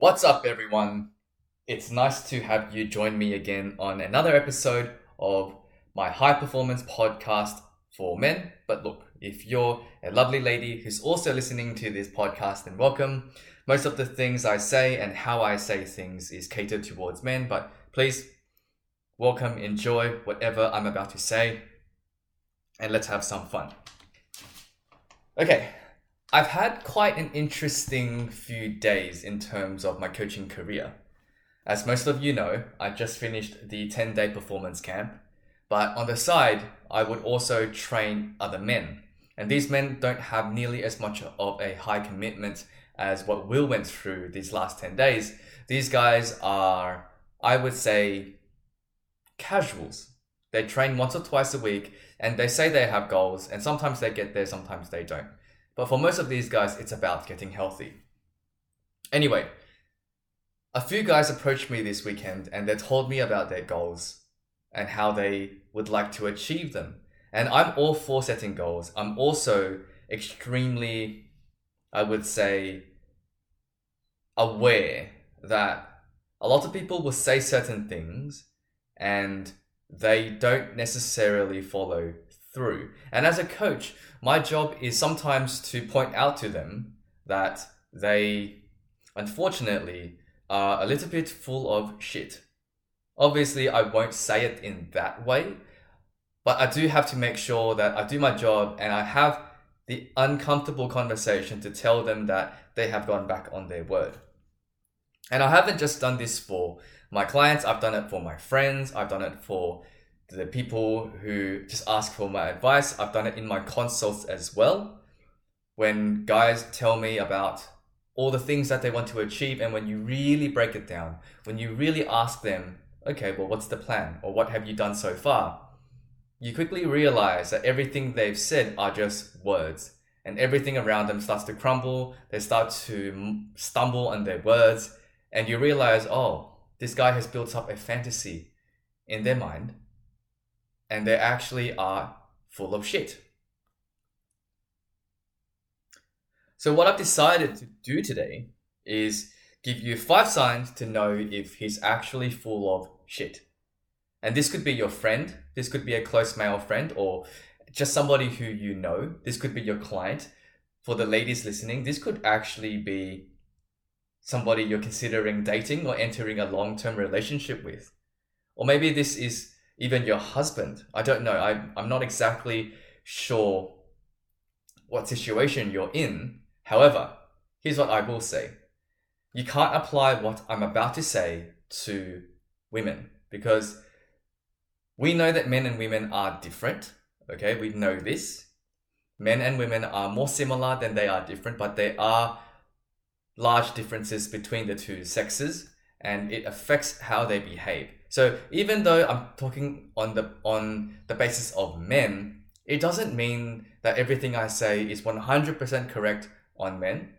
What's up, everyone? It's nice to have you join me again on another episode of my high performance podcast for men. But look, if you're a lovely lady who's also listening to this podcast, then welcome. Most of the things I say and how I say things is catered towards men, but please welcome, enjoy whatever I'm about to say, and let's have some fun. Okay, I've had quite an interesting few days in terms of my coaching career. As most of you know, I just finished the 10 day performance camp, but on the side, I would also train other men. And these men don't have nearly as much of a high commitment as what Will went through these last 10 days. These guys are, I would say, casuals. They train once or twice a week and they say they have goals, and sometimes they get there, sometimes they don't. But for most of these guys, it's about getting healthy. Anyway, a few guys approached me this weekend and they told me about their goals and how they would like to achieve them. And I'm all for setting goals. I'm also extremely, I would say, aware that a lot of people will say certain things and they don't necessarily follow through. And as a coach, my job is sometimes to point out to them that they, unfortunately, are a little bit full of shit. Obviously, I won't say it in that way, but I do have to make sure that I do my job and I have the uncomfortable conversation to tell them that they have gone back on their word. And I haven't just done this for my clients, I've done it for my friends, I've done it for the people who just ask for my advice. I've done it in my consults as well. When guys tell me about all the things that they want to achieve, and when you really break it down, when you really ask them, okay, well, what's the plan? Or what have you done so far? You quickly realize that everything they've said are just words, and everything around them starts to crumble. They start to stumble on their words, and you realize, oh, this guy has built up a fantasy in their mind and they actually are full of shit. So, what I've decided to do today is give you five signs to know if he's actually full of shit. And this could be your friend, this could be a close male friend, or just somebody who you know. This could be your client. For the ladies listening, this could actually be somebody you're considering dating or entering a long term relationship with. Or maybe this is even your husband. I don't know. I, I'm not exactly sure what situation you're in. However, here's what I will say you can't apply what I'm about to say to women because we know that men and women are different. Okay, we know this. Men and women are more similar than they are different, but there are large differences between the two sexes and it affects how they behave. So even though I'm talking on the on the basis of men, it doesn't mean that everything I say is 100% correct on men.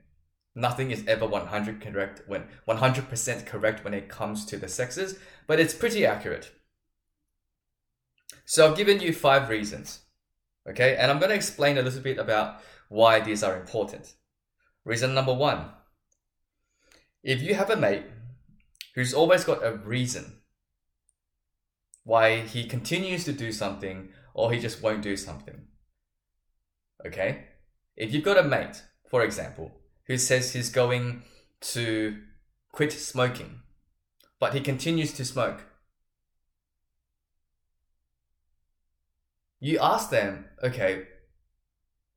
Nothing is ever 100 correct when 100% correct when it comes to the sexes, but it's pretty accurate. So I've given you five reasons. Okay? And I'm going to explain a little bit about why these are important. Reason number 1. If you have a mate who's always got a reason why he continues to do something or he just won't do something. Okay? If you've got a mate, for example, who says he's going to quit smoking, but he continues to smoke, you ask them, okay,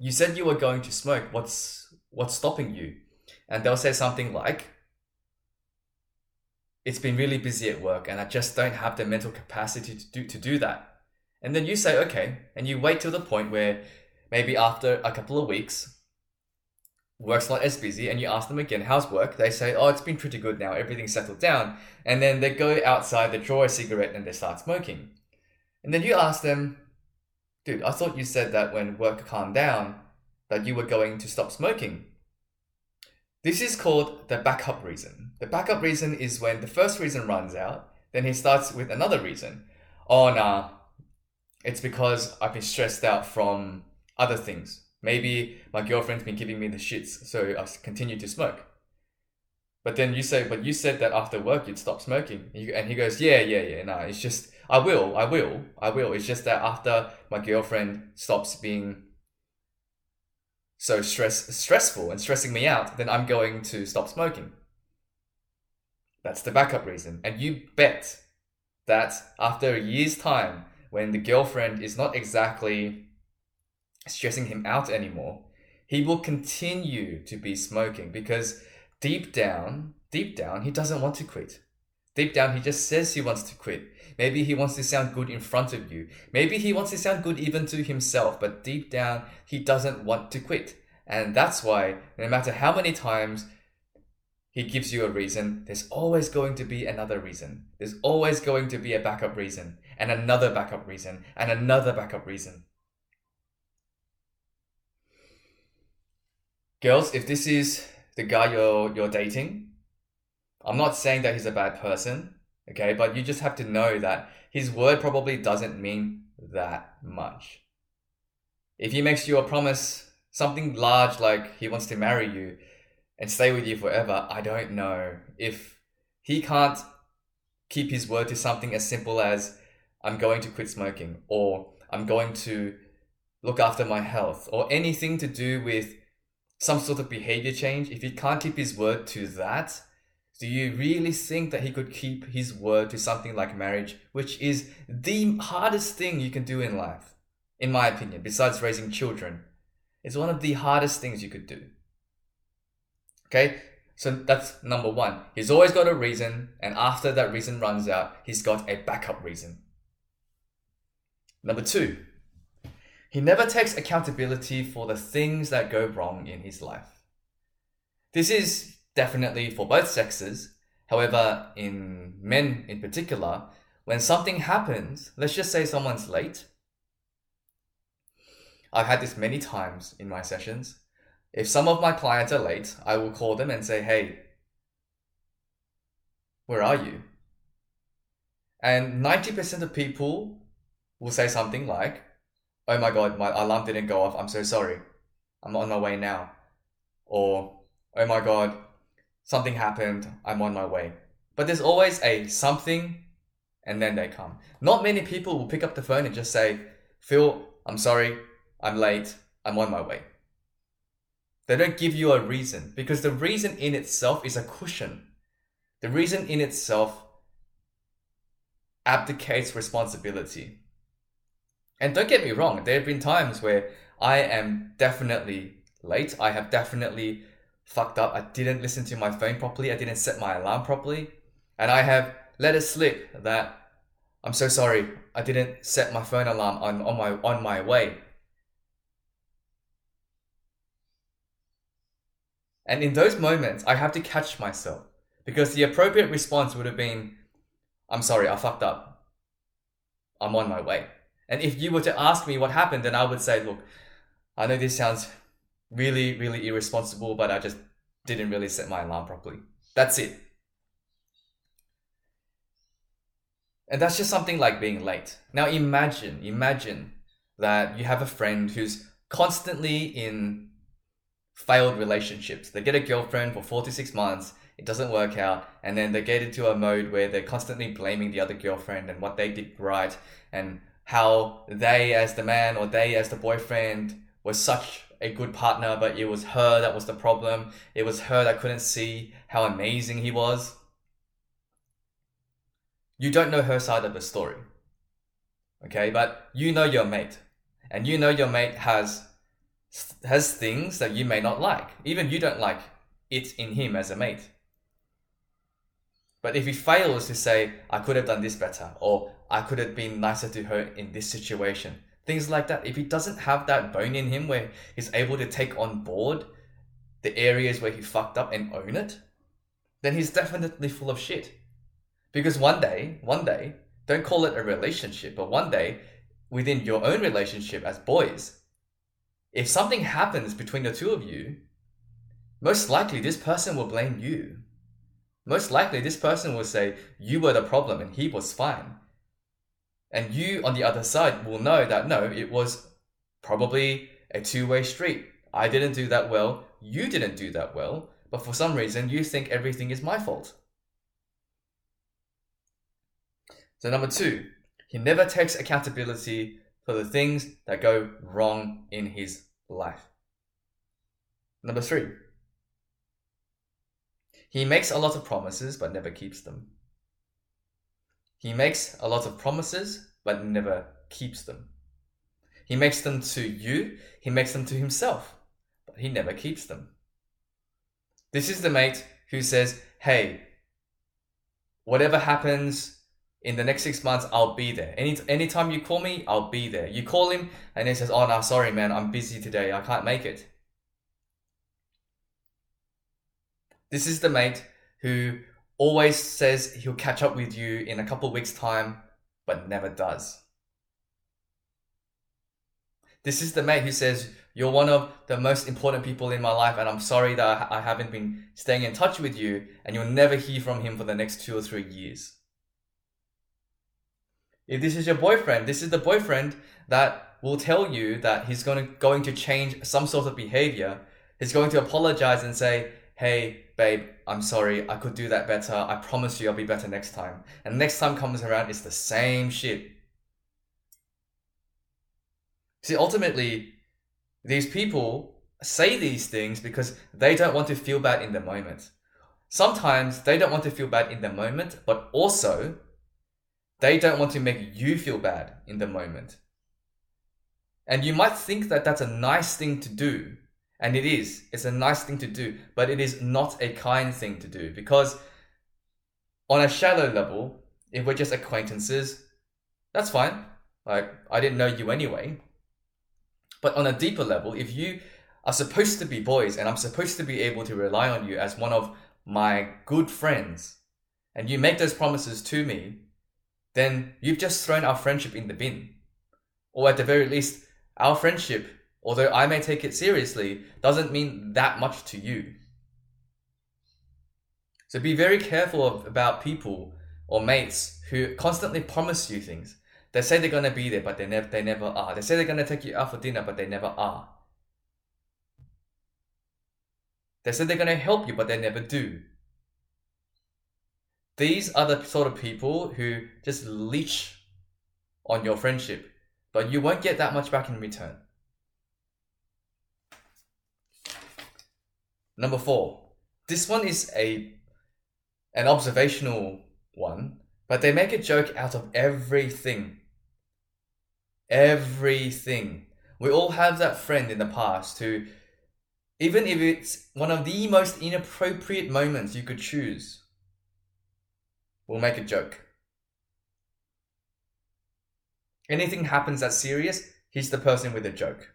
you said you were going to smoke, what's what's stopping you? And they'll say something like, it's been really busy at work and I just don't have the mental capacity to do, to do that. And then you say, okay, and you wait till the point where maybe after a couple of weeks, work's not as busy, and you ask them again, how's work? They say, oh, it's been pretty good now, everything's settled down. And then they go outside, they draw a cigarette, and they start smoking. And then you ask them, dude, I thought you said that when work calmed down, that you were going to stop smoking. This is called the backup reason. The backup reason is when the first reason runs out, then he starts with another reason. Oh, nah, it's because I've been stressed out from other things. Maybe my girlfriend's been giving me the shits, so I continue to smoke. But then you say, but you said that after work you'd stop smoking. And he goes, yeah, yeah, yeah. No, it's just, I will, I will, I will. It's just that after my girlfriend stops being so stress stressful and stressing me out, then I'm going to stop smoking. That's the backup reason. And you bet that after a year's time, when the girlfriend is not exactly stressing him out anymore, he will continue to be smoking because deep down, deep down, he doesn't want to quit. Deep down, he just says he wants to quit. Maybe he wants to sound good in front of you. Maybe he wants to sound good even to himself, but deep down, he doesn't want to quit. And that's why, no matter how many times he gives you a reason, there's always going to be another reason. There's always going to be a backup reason, and another backup reason, and another backup reason. Girls, if this is the guy you're, you're dating, I'm not saying that he's a bad person, okay, but you just have to know that his word probably doesn't mean that much. If he makes you a promise, something large like he wants to marry you and stay with you forever, I don't know. If he can't keep his word to something as simple as, I'm going to quit smoking, or I'm going to look after my health, or anything to do with some sort of behavior change, if he can't keep his word to that, do you really think that he could keep his word to something like marriage, which is the hardest thing you can do in life, in my opinion, besides raising children? It's one of the hardest things you could do. Okay, so that's number one. He's always got a reason, and after that reason runs out, he's got a backup reason. Number two, he never takes accountability for the things that go wrong in his life. This is definitely for both sexes. However, in men in particular, when something happens, let's just say someone's late. I've had this many times in my sessions. If some of my clients are late, I will call them and say, hey, where are you? And 90% of people will say something like, oh my god, my alarm didn't go off, I'm so sorry. I'm on my way now. Or, oh my god, something happened, I'm on my way. But there's always a something and then they come. Not many people will pick up the phone and just say, Phil, I'm sorry, I'm late, I'm on my way. They don't give you a reason because the reason in itself is a cushion. The reason in itself abdicates responsibility. And don't get me wrong, there have been times where I am definitely late. I have definitely fucked up. I didn't listen to my phone properly. I didn't set my alarm properly. And I have let it slip that I'm so sorry. I didn't set my phone alarm on, on my on my way. And in those moments, I have to catch myself because the appropriate response would have been, I'm sorry, I fucked up. I'm on my way. And if you were to ask me what happened, then I would say, look, I know this sounds really, really irresponsible, but I just didn't really set my alarm properly. That's it. And that's just something like being late. Now imagine, imagine that you have a friend who's constantly in failed relationships. They get a girlfriend for four to six months, it doesn't work out, and then they get into a mode where they're constantly blaming the other girlfriend and what they did right and how they as the man or they as the boyfriend were such a good partner, but it was her that was the problem. It was her that couldn't see how amazing he was. You don't know her side of the story. Okay, but you know your mate. And you know your mate has has things that you may not like. Even you don't like it in him as a mate. But if he fails to say, I could have done this better, or I could have been nicer to her in this situation, things like that. If he doesn't have that bone in him where he's able to take on board the areas where he fucked up and own it, then he's definitely full of shit. Because one day, one day, don't call it a relationship, but one day, within your own relationship as boys, if something happens between the two of you, most likely this person will blame you. Most likely this person will say you were the problem and he was fine. And you, on the other side, will know that no, it was probably a two way street. I didn't do that well, you didn't do that well, but for some reason you think everything is my fault. So, number two, he never takes accountability for the things that go wrong in his life. Number three, he makes a lot of promises but never keeps them. He makes a lot of promises but never keeps them. He makes them to you, he makes them to himself, but he never keeps them. This is the mate who says, Hey, whatever happens in the next six months, I'll be there. Any anytime you call me, I'll be there. You call him and he says, Oh no, sorry man, I'm busy today, I can't make it. This is the mate who always says he'll catch up with you in a couple weeks' time, but never does. This is the mate who says, You're one of the most important people in my life, and I'm sorry that I haven't been staying in touch with you, and you'll never hear from him for the next two or three years. If this is your boyfriend, this is the boyfriend that will tell you that he's going to, going to change some sort of behavior. He's going to apologize and say, Hey, babe, I'm sorry, I could do that better. I promise you I'll be better next time. And next time comes around, it's the same shit. See, ultimately, these people say these things because they don't want to feel bad in the moment. Sometimes they don't want to feel bad in the moment, but also they don't want to make you feel bad in the moment. And you might think that that's a nice thing to do. And it is. It's a nice thing to do, but it is not a kind thing to do because on a shallow level, if we're just acquaintances, that's fine. Like, I didn't know you anyway. But on a deeper level, if you are supposed to be boys and I'm supposed to be able to rely on you as one of my good friends, and you make those promises to me, then you've just thrown our friendship in the bin. Or at the very least, our friendship, although I may take it seriously, doesn't mean that much to you. So be very careful of, about people or mates who constantly promise you things they say they're gonna be there, but they never they never are. They say they're gonna take you out for dinner, but they never are. They say they're gonna help you, but they never do. These are the sort of people who just leech on your friendship, but you won't get that much back in return. Number four. This one is a an observational one, but they make a joke out of everything. Everything. We all have that friend in the past who, even if it's one of the most inappropriate moments you could choose, will make a joke. Anything happens that's serious, he's the person with a joke.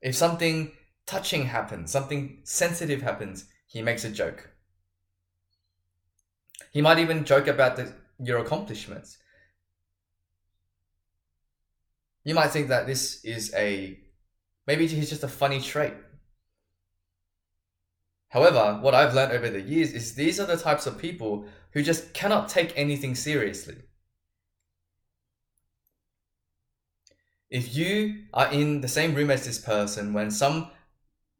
If something touching happens, something sensitive happens, he makes a joke. He might even joke about the, your accomplishments. You might think that this is a maybe he's just a funny trait. However, what I've learned over the years is these are the types of people who just cannot take anything seriously. If you are in the same room as this person when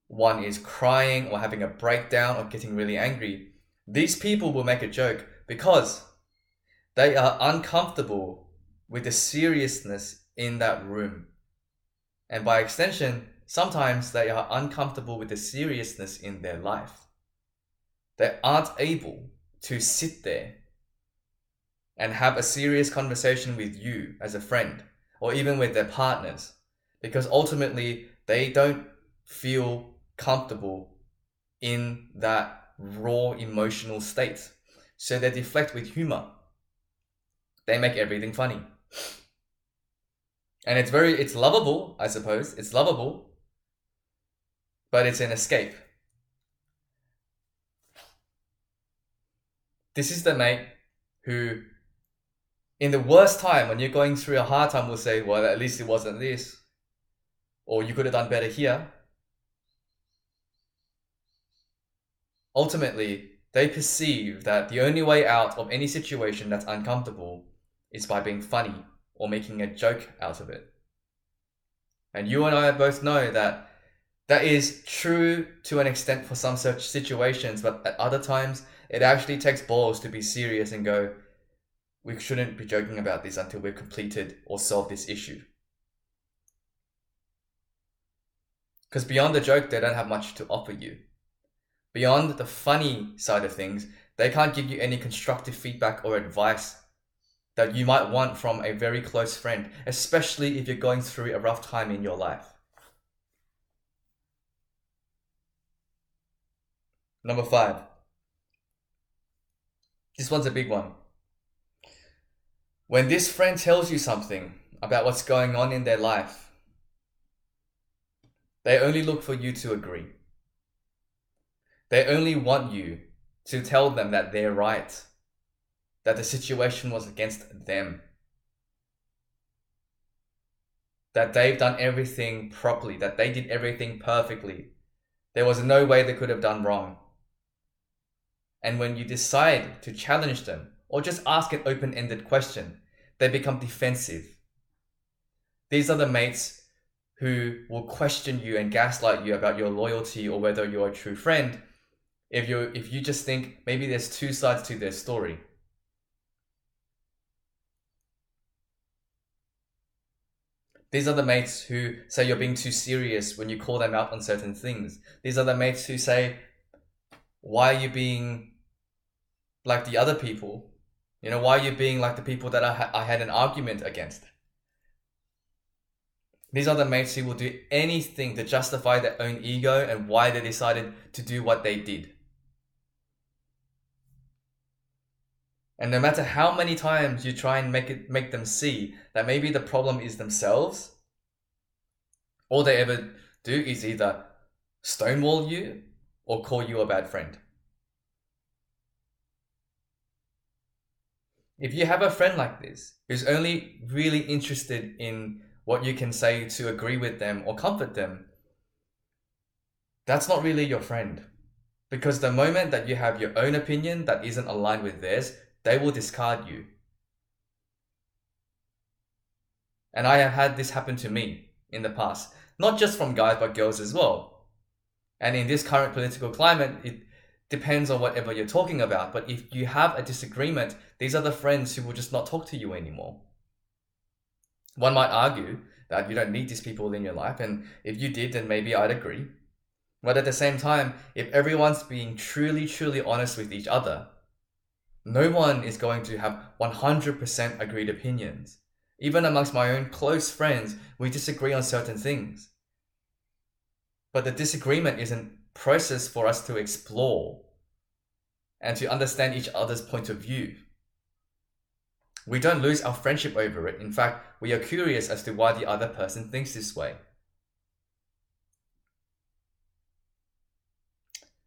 someone is crying or having a breakdown or getting really angry, these people will make a joke because they are uncomfortable with the seriousness in that room. And by extension, sometimes they are uncomfortable with the seriousness in their life. They aren't able to sit there and have a serious conversation with you as a friend or even with their partners because ultimately they don't feel comfortable in that raw emotional state. So they deflect with humor. They make everything funny and it's very it's lovable i suppose it's lovable but it's an escape this is the mate who in the worst time when you're going through a hard time will say well at least it wasn't this or you could have done better here ultimately they perceive that the only way out of any situation that's uncomfortable is by being funny or making a joke out of it. And you and I both know that That is true to an extent for some such situations, but at other times, it actually takes balls to be serious and go, we shouldn't be joking about this until we've completed or solved this issue. Because beyond the joke, they don't have much to offer you. Beyond the funny side of things, they can't give you any constructive feedback or advice that you might want from a very close friend, especially if you're going through a rough time in your life. Number five. This one's a big one. When this friend tells you something about what's going on in their life, they only look for you to agree. They only want you to tell them that they're right, that the situation was against them, that they've done everything properly, that they did everything perfectly. There was no way they could have done wrong. And when you decide to challenge them or just ask an open ended question, they become defensive. These are the mates who will question you and gaslight you about your loyalty or whether you're a true friend if you if you just think maybe there's two sides to their story. These are the mates who say you're being too serious when you call them out on certain things. These are the mates who say, Why are you being like the other people? You know, why are you being like the people that I, ha- I had an argument against? These are the mates who will do anything to justify their own ego and why they decided to do what they did. And no matter how many times you try and make it make them see that maybe the problem is themselves, all they ever do is either stonewall you or call you a bad friend. If you have a friend like this who's only really interested in what you can say to agree with them or comfort them, that's not really your friend. Because the moment that you have your own opinion that isn't aligned with theirs, they will discard you. And I have had this happen to me in the past, not just from guys but girls as well. And in this current political climate, it depends on whatever you're talking about. But if you have a disagreement, these are the friends who will just not talk to you anymore. One might argue that you don't need these people in your life, and if you did, then maybe I'd agree. But at the same time, if everyone's being truly, truly honest with each other, no one is going to have 100% agreed opinions. Even amongst my own close friends, we disagree on certain things. But the disagreement is a process for us to explore and to understand each other's point of view. We don't lose our friendship over it. In fact, we are curious as to why the other person thinks this way.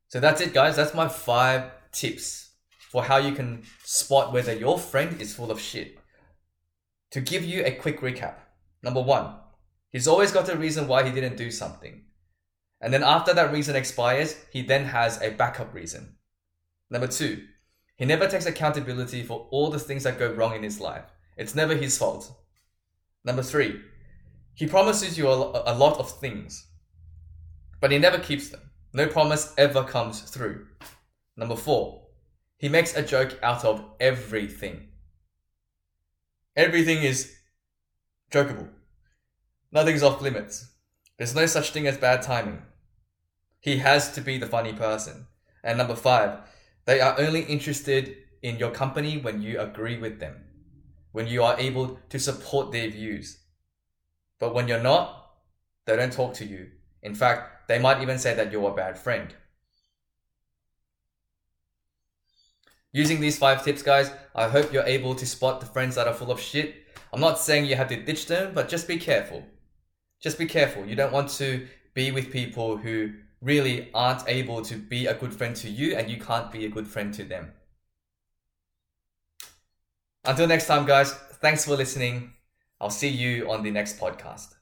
So that's it, guys. That's my five tips for how you can spot whether your friend is full of shit. To give you a quick recap number one, he's always got a reason why he didn't do something. And then after that reason expires, he then has a backup reason. Number two, he never takes accountability for all the things that go wrong in his life. It's never his fault. Number three, he promises you a, a lot of things, but he never keeps them. No promise ever comes through. Number four, he makes a joke out of everything. Everything is jokeable. Nothing's off limits. There's no such thing as bad timing. He has to be the funny person. And number five, they are only interested in your company when you agree with them, when you are able to support their views. But when you're not, they don't talk to you. In fact, they might even say that you're a bad friend. Using these five tips, guys, I hope you're able to spot the friends that are full of shit. I'm not saying you have to ditch them, but just be careful. Just be careful. You don't want to be with people who really aren't able to be a good friend to you and you can't be a good friend to them. Until next time, guys, thanks for listening. I'll see you on the next podcast.